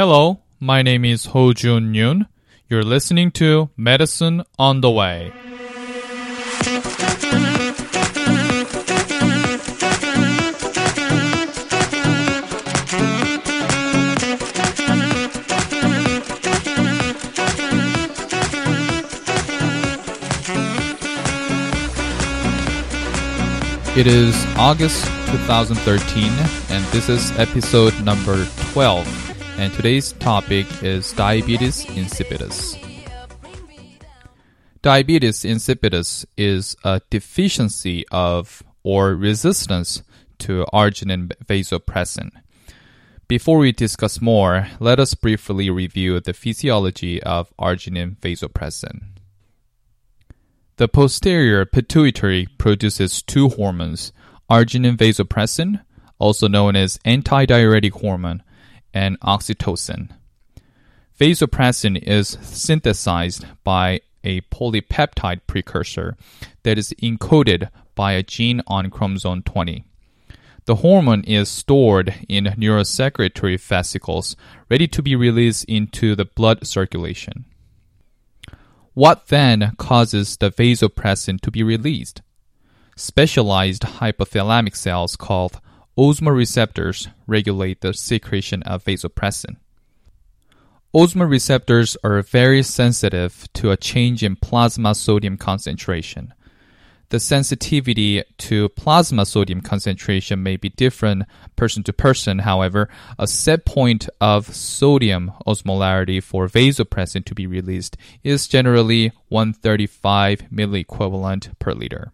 Hello, my name is Ho Jun Yoon. You're listening to Medicine on the Way. It is August 2013, and this is episode number 12. And today's topic is diabetes insipidus. Diabetes insipidus is a deficiency of or resistance to arginine vasopressin. Before we discuss more, let us briefly review the physiology of arginine vasopressin. The posterior pituitary produces two hormones, arginine vasopressin, also known as antidiuretic hormone, and oxytocin. Vasopressin is synthesized by a polypeptide precursor that is encoded by a gene on chromosome 20. The hormone is stored in neurosecretory vesicles, ready to be released into the blood circulation. What then causes the vasopressin to be released? Specialized hypothalamic cells called osmoreceptors regulate the secretion of vasopressin. Osmoreceptors are very sensitive to a change in plasma sodium concentration. The sensitivity to plasma sodium concentration may be different person to person. However, a set point of sodium osmolarity for vasopressin to be released is generally 135 milliequivalent per liter.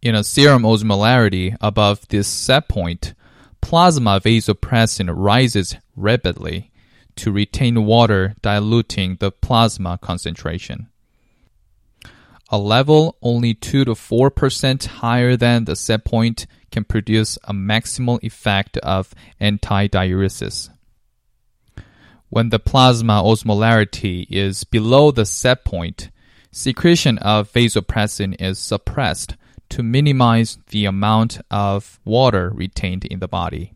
In a serum osmolarity above this set point, plasma vasopressin rises rapidly to retain water diluting the plasma concentration a level only 2 to 4% higher than the set point can produce a maximal effect of antidiuresis. When the plasma osmolarity is below the set point, secretion of vasopressin is suppressed to minimize the amount of water retained in the body.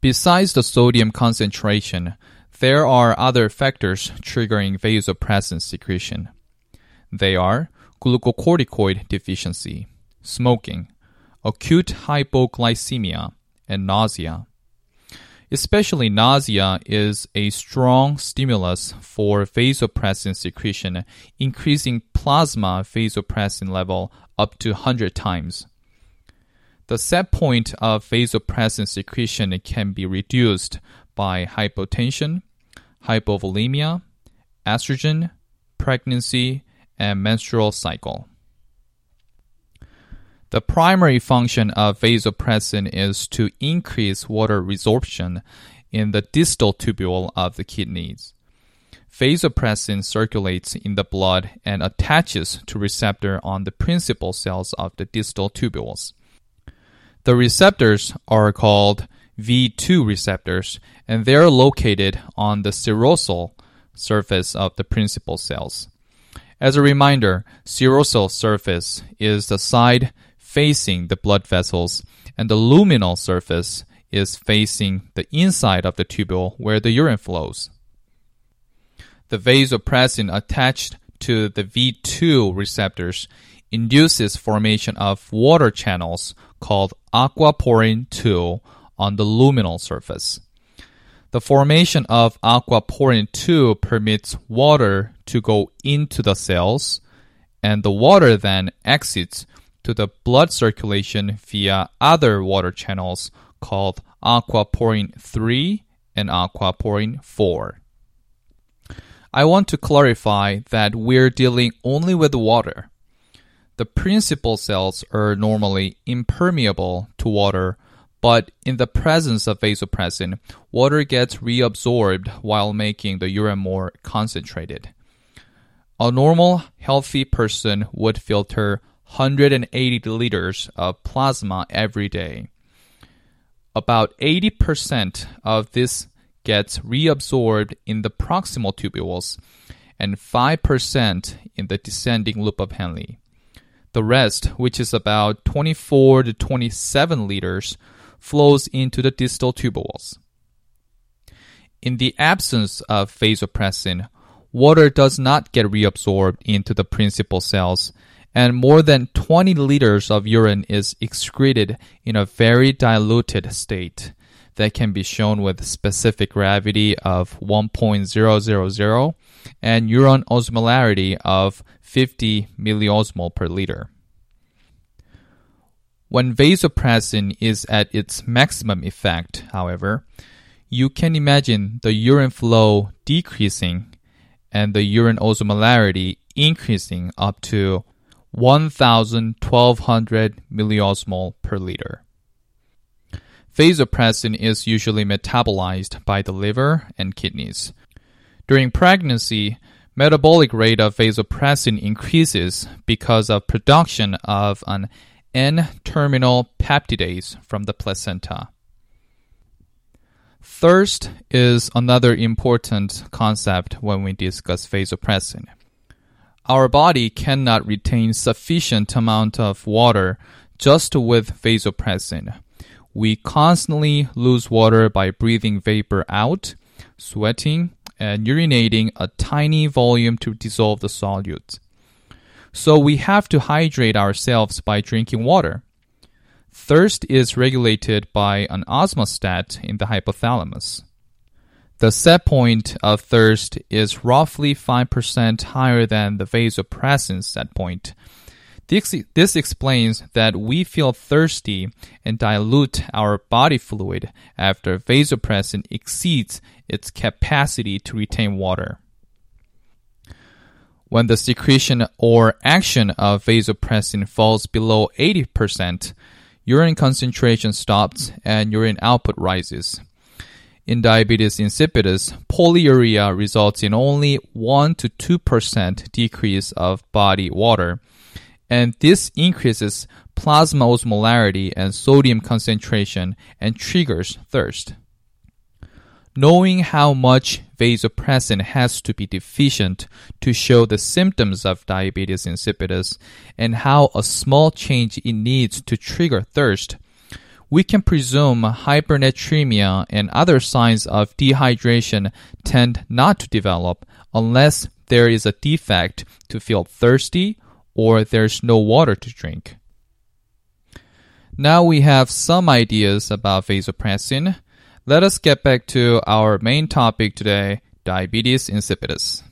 Besides the sodium concentration, there are other factors triggering vasopressin secretion. They are glucocorticoid deficiency, smoking, acute hypoglycemia, and nausea. Especially nausea is a strong stimulus for vasopressin secretion, increasing plasma vasopressin level up to 100 times. The set point of vasopressin secretion can be reduced by hypotension, hypovolemia, estrogen, pregnancy, and menstrual cycle. The primary function of vasopressin is to increase water resorption in the distal tubule of the kidneys. Vasopressin circulates in the blood and attaches to receptor on the principal cells of the distal tubules. The receptors are called V2 receptors and they are located on the serosal surface of the principal cells. As a reminder, serosal surface is the side facing the blood vessels, and the luminal surface is facing the inside of the tubule where the urine flows. The vasopressin attached to the V2 receptors induces formation of water channels called aquaporin 2 on the luminal surface. The formation of aquaporin 2 permits water to go into the cells, and the water then exits to the blood circulation via other water channels called aquaporin 3 and aquaporin 4. I want to clarify that we're dealing only with water. The principal cells are normally impermeable to water but in the presence of vasopressin, water gets reabsorbed while making the urine more concentrated. A normal, healthy person would filter 180 liters of plasma every day. About 80% of this gets reabsorbed in the proximal tubules and 5% in the descending loop of Henle. The rest, which is about 24 to 27 liters, flows into the distal tubules. In the absence of vasopressin, water does not get reabsorbed into the principal cells, and more than 20 liters of urine is excreted in a very diluted state that can be shown with specific gravity of 1.000 and urine osmolarity of 50 milliosmol per liter. When vasopressin is at its maximum effect, however, you can imagine the urine flow decreasing and the urine osmolarity increasing up to 1,1200 milliosmol per liter. Vasopressin is usually metabolized by the liver and kidneys. During pregnancy, metabolic rate of vasopressin increases because of production of an N-terminal peptidase from the placenta. Thirst is another important concept when we discuss vasopressin. Our body cannot retain sufficient amount of water just with vasopressin we constantly lose water by breathing vapor out, sweating, and urinating a tiny volume to dissolve the solutes. So we have to hydrate ourselves by drinking water. Thirst is regulated by an osmostat in the hypothalamus. The set point of thirst is roughly 5% higher than the vasopressin set point, this, explains that we feel thirsty and dilute our body fluid after vasopressin exceeds its capacity to retain water. When the secretion or action of vasopressin falls below 80%, urine concentration stops and urine output rises. In diabetes insipidus, polyuria results in only 1 to 2% decrease of body water and this increases plasma osmolarity and sodium concentration and triggers thirst. Knowing how much vasopressin has to be deficient to show the symptoms of diabetes insipidus and how a small change it needs to trigger thirst, we can presume hypernatremia and other signs of dehydration tend not to develop unless there is a defect to feel thirsty or there's no water to drink. Now we have some ideas about vasopressin. Let us get back to our main topic today diabetes insipidus.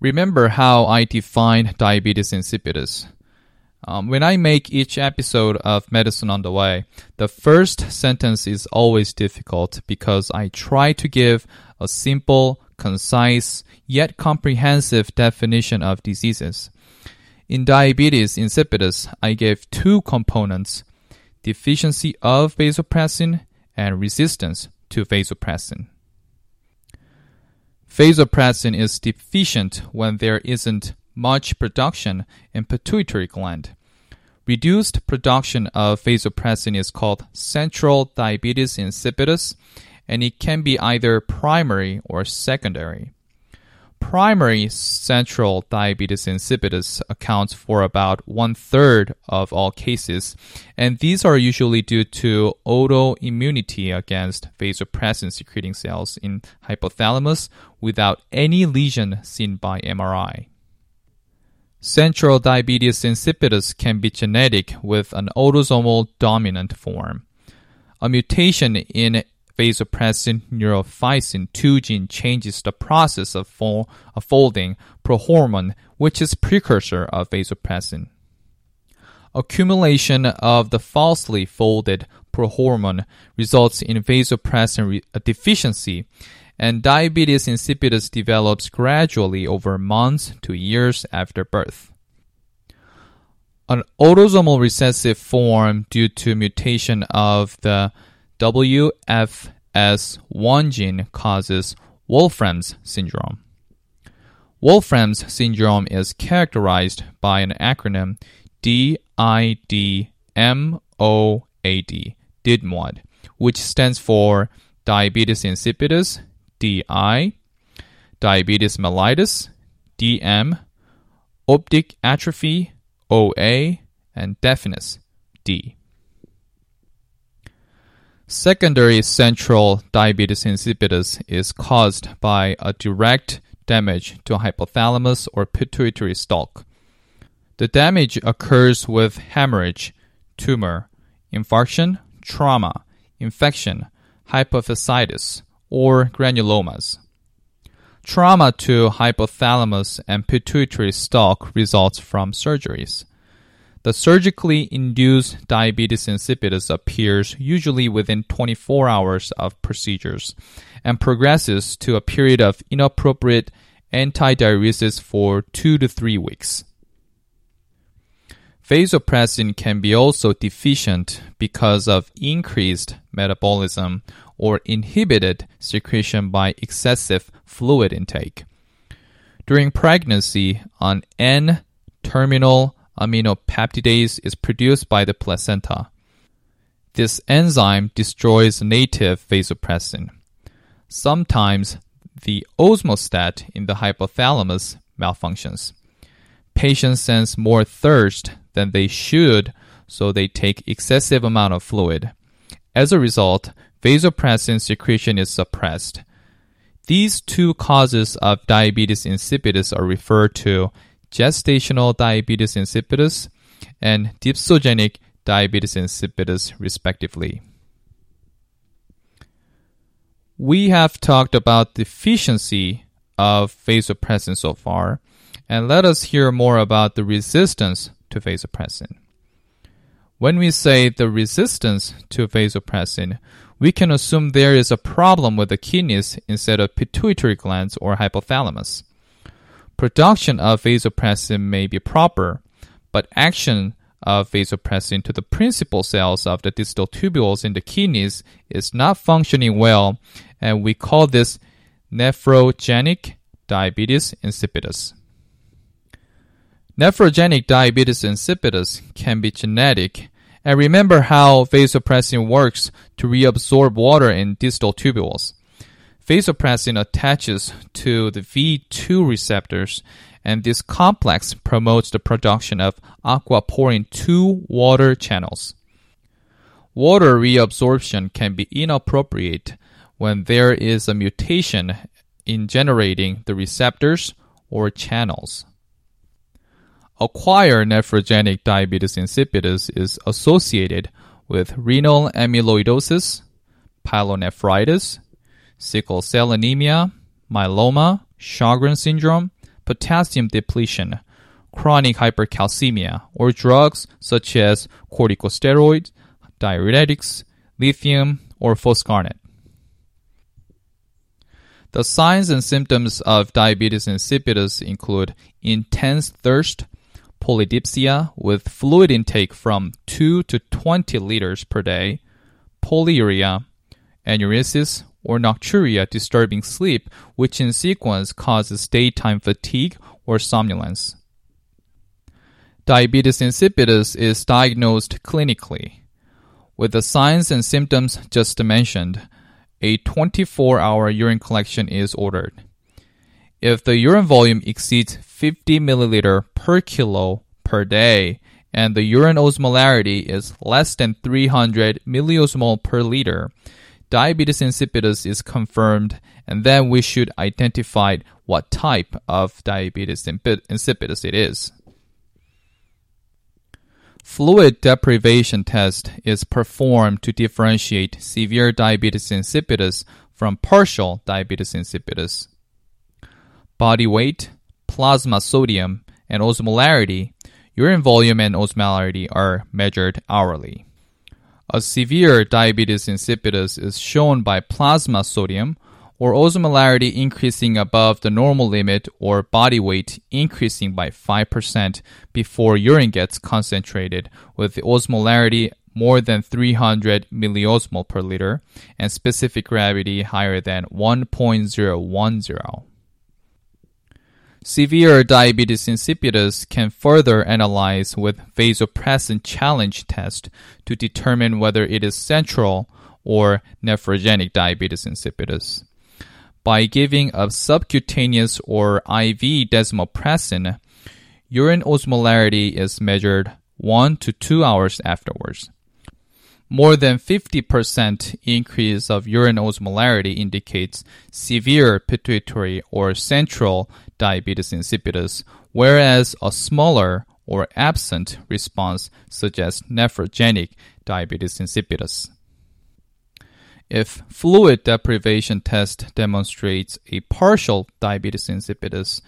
Remember how I defined diabetes insipidus. Um, when I make each episode of Medicine on the Way, the first sentence is always difficult because I try to give a simple, concise, yet comprehensive definition of diseases. In diabetes insipidus, I gave two components deficiency of vasopressin and resistance to vasopressin. Vasopressin is deficient when there isn't much production in pituitary gland. Reduced production of vasopressin is called central diabetes insipidus and it can be either primary or secondary. Primary central diabetes insipidus accounts for about one third of all cases, and these are usually due to autoimmunity against vasopressin secreting cells in hypothalamus without any lesion seen by MRI. Central diabetes insipidus can be genetic with an autosomal dominant form. A mutation in vasopressin neurophysin 2 gene changes the process of, fol- of folding prohormone, which is precursor of vasopressin. Accumulation of the falsely folded prohormone results in vasopressin re- deficiency, and diabetes insipidus develops gradually over months to years after birth. An autosomal recessive form due to mutation of the WFS1 gene causes Wolfram's syndrome. Wolfram's syndrome is characterized by an acronym DIDMOAD, DIDMOAD, which stands for diabetes insipidus, DI, diabetes mellitus, DM, optic atrophy, OA, and deafness, D. Secondary central diabetes insipidus is caused by a direct damage to hypothalamus or pituitary stalk. The damage occurs with hemorrhage, tumor, infarction, trauma, infection, hypophysitis, or granulomas. Trauma to hypothalamus and pituitary stalk results from surgeries. The surgically induced diabetes insipidus appears usually within 24 hours of procedures and progresses to a period of inappropriate antidiuresis for 2 to 3 weeks. Vasopressin can be also deficient because of increased metabolism or inhibited secretion by excessive fluid intake. During pregnancy, an N terminal aminopeptidase is produced by the placenta. This enzyme destroys native vasopressin. Sometimes the osmostat in the hypothalamus malfunctions. Patients sense more thirst than they should, so they take excessive amount of fluid. As a result, vasopressin secretion is suppressed. These two causes of diabetes insipidus are referred to gestational diabetes insipidus and dipsogenic diabetes insipidus, respectively. We have talked about deficiency of vasopressin so far, and let us hear more about the resistance to vasopressin. When we say the resistance to vasopressin, we can assume there is a problem with the kidneys instead of pituitary glands or hypothalamus. Production of vasopressin may be proper, but action of vasopressin to the principal cells of the distal tubules in the kidneys is not functioning well, and we call this nephrogenic diabetes insipidus. Nephrogenic diabetes insipidus can be genetic, and remember how vasopressin works to reabsorb water in distal tubules. Vasopressin attaches to the V2 receptors, and this complex promotes the production of aquaporin 2 water channels. Water reabsorption can be inappropriate when there is a mutation in generating the receptors or channels. Acquired nephrogenic diabetes insipidus is associated with renal amyloidosis, pyelonephritis, sickle cell anemia, myeloma, Sjogren syndrome, potassium depletion, chronic hypercalcemia, or drugs such as corticosteroids, diuretics, lithium, or foscarnet. The signs and symptoms of diabetes insipidus include intense thirst, polydipsia with fluid intake from 2 to 20 liters per day, polyuria, enuresis, or nocturia disturbing sleep, which in sequence causes daytime fatigue or somnolence. Diabetes insipidus is diagnosed clinically. With the signs and symptoms just mentioned, a 24 hour urine collection is ordered. If the urine volume exceeds 50 milliliter per kilo per day and the urine osmolarity is less than 300 milliosmol per liter, diabetes insipidus is confirmed, and then we should identify what type of diabetes insipidus it is. Fluid deprivation test is performed to differentiate severe diabetes insipidus from partial diabetes insipidus. Body weight, plasma sodium, and osmolarity, urine volume and osmolarity are measured hourly. A severe diabetes insipidus is shown by plasma sodium or osmolarity increasing above the normal limit or body weight increasing by 5% before urine gets concentrated with the osmolarity more than 300 milliosmol per liter and specific gravity higher than 1.010. Severe diabetes insipidus can further analyze with vasopressin challenge test to determine whether it is central or nephrogenic diabetes insipidus. By giving a subcutaneous or IV desmopressin, urine osmolarity is measured 1 to 2 hours afterwards. More than 50% increase of urine osmolarity indicates severe pituitary or central diabetes insipidus, whereas a smaller or absent response suggests nephrogenic diabetes insipidus. If fluid deprivation test demonstrates a partial diabetes insipidus,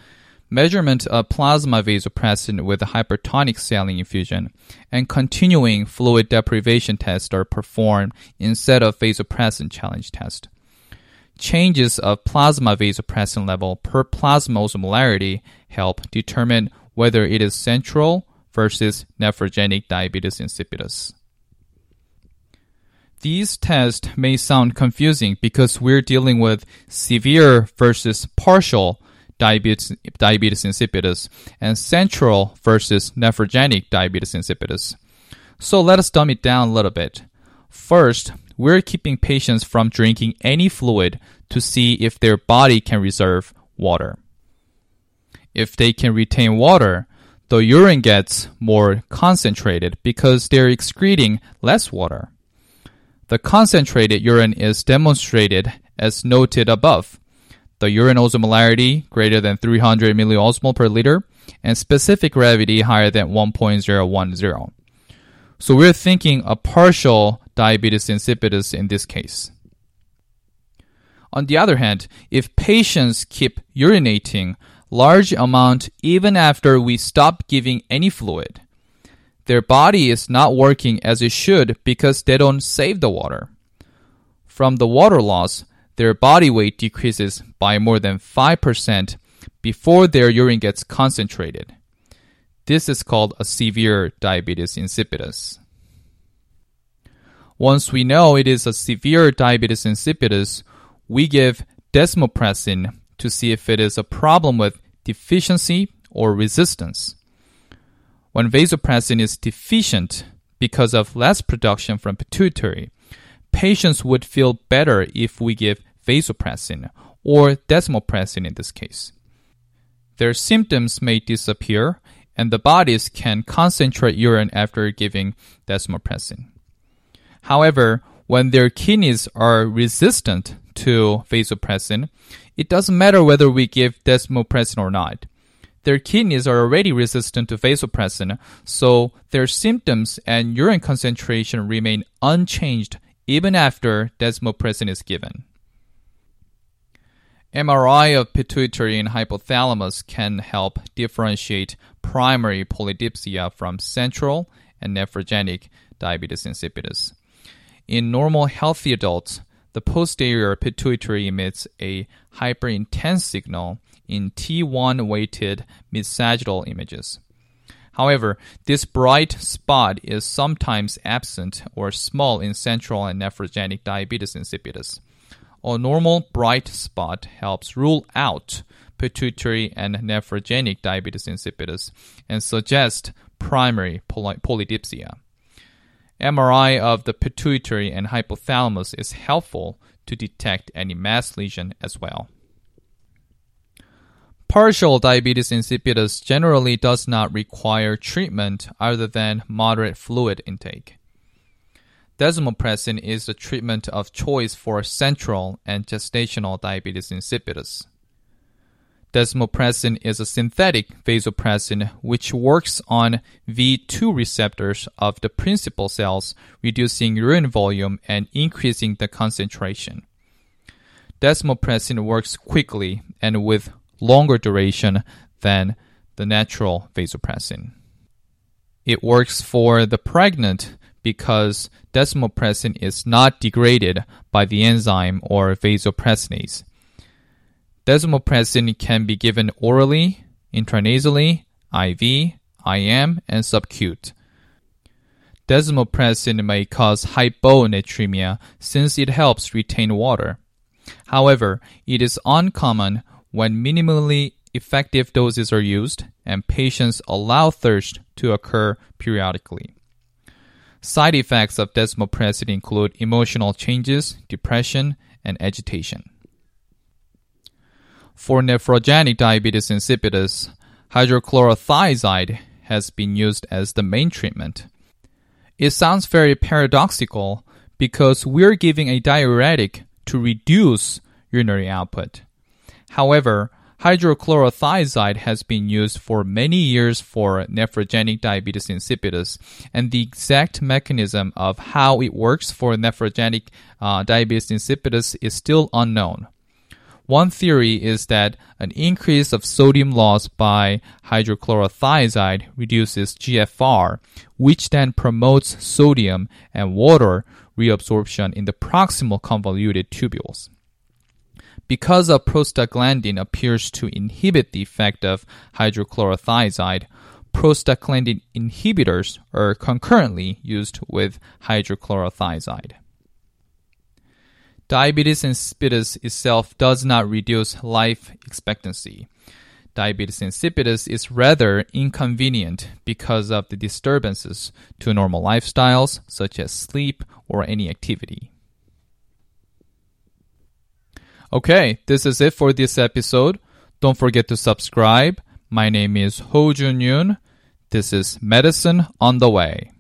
measurement of plasma vasopressin with hypertonic saline infusion and continuing fluid deprivation tests are performed instead of vasopressin challenge test. Changes of plasma vasopressin level per plasma osmolarity help determine whether it is central versus nephrogenic diabetes insipidus. These tests may sound confusing because we're dealing with severe versus partial diabetes, diabetes insipidus and central versus nephrogenic diabetes insipidus. So let us dumb it down a little bit. First, we're keeping patients from drinking any fluid to see if their body can reserve water. If they can retain water, the urine gets more concentrated because they're excreting less water. The concentrated urine is demonstrated as noted above. The urine osmolarity greater than 300 milliosmol per liter and specific gravity higher than 1.010. So we're thinking a partial diabetes insipidus in this case. On the other hand, if patients keep urinating large amount even after we stop giving any fluid, their body is not working as it should because they don't save the water. From the water loss, their body weight decreases by more than 5% before their urine gets concentrated. This is called a severe diabetes insipidus. Once we know it is a severe diabetes insipidus, we give desmopressin to see if it is a problem with deficiency or resistance. When vasopressin is deficient because of less production from pituitary, patients would feel better if we give vasopressin or desmopressin in this case. Their symptoms may disappear and the bodies can concentrate urine after giving desmopressin. However, when their kidneys are resistant to vasopressin, it doesn't matter whether we give desmopressin or not their kidneys are already resistant to vasopressin, so their symptoms and urine concentration remain unchanged even after desmopressin is given. MRI of pituitary and hypothalamus can help differentiate primary polydipsia from central and nephrogenic diabetes insipidus. In normal healthy adults, the posterior pituitary emits a hyperintense signal in T1 weighted mid-sagittal images. However, this bright spot is sometimes absent or small in central and nephrogenic diabetes insipidus. A normal bright spot helps rule out pituitary and nephrogenic diabetes insipidus and suggests primary poly- polydipsia. MRI of the pituitary and hypothalamus is helpful to detect any mass lesion as well. Partial diabetes insipidus generally does not require treatment other than moderate fluid intake. Desmopressin is the treatment of choice for central and gestational diabetes insipidus. Desmopressin is a synthetic vasopressin which works on V2 receptors of the principal cells, reducing urine volume and increasing the concentration. Desmopressin works quickly and with longer duration than the natural vasopressin. It works for the pregnant because desmopressin is not degraded by the enzyme or vasopressinase. Desmopressin can be given orally, intranasally, IV, IM, and subcute. Desmopressin may cause hyponatremia since it helps retain water. However, it is uncommon when minimally effective doses are used and patients allow thirst to occur periodically. Side effects of desmopressin include emotional changes, depression, and agitation. For nephrogenic diabetes insipidus, hydrochlorothiazide has been used as the main treatment. It sounds very paradoxical because we're giving a diuretic to reduce urinary output. However, hydrochlorothiazide has been used for many years for nephrogenic diabetes insipidus, and the exact mechanism of how it works for nephrogenic uh, diabetes insipidus is still unknown. One theory is that an increase of sodium loss by hydrochlorothiazide reduces GFR, which then promotes sodium and water reabsorption in the proximal convoluted tubules. Because a prostaglandin appears to inhibit the effect of hydrochlorothiazide, prostaglandin inhibitors are concurrently used with hydrochlorothiazide. Diabetes insipidus itself does not reduce life expectancy. Diabetes insipidus is rather inconvenient because of the disturbances to normal lifestyles, such as sleep or any activity. Okay, this is it for this episode. Don't forget to subscribe. My name is Ho Jun Yoon. This is Medicine on the Way.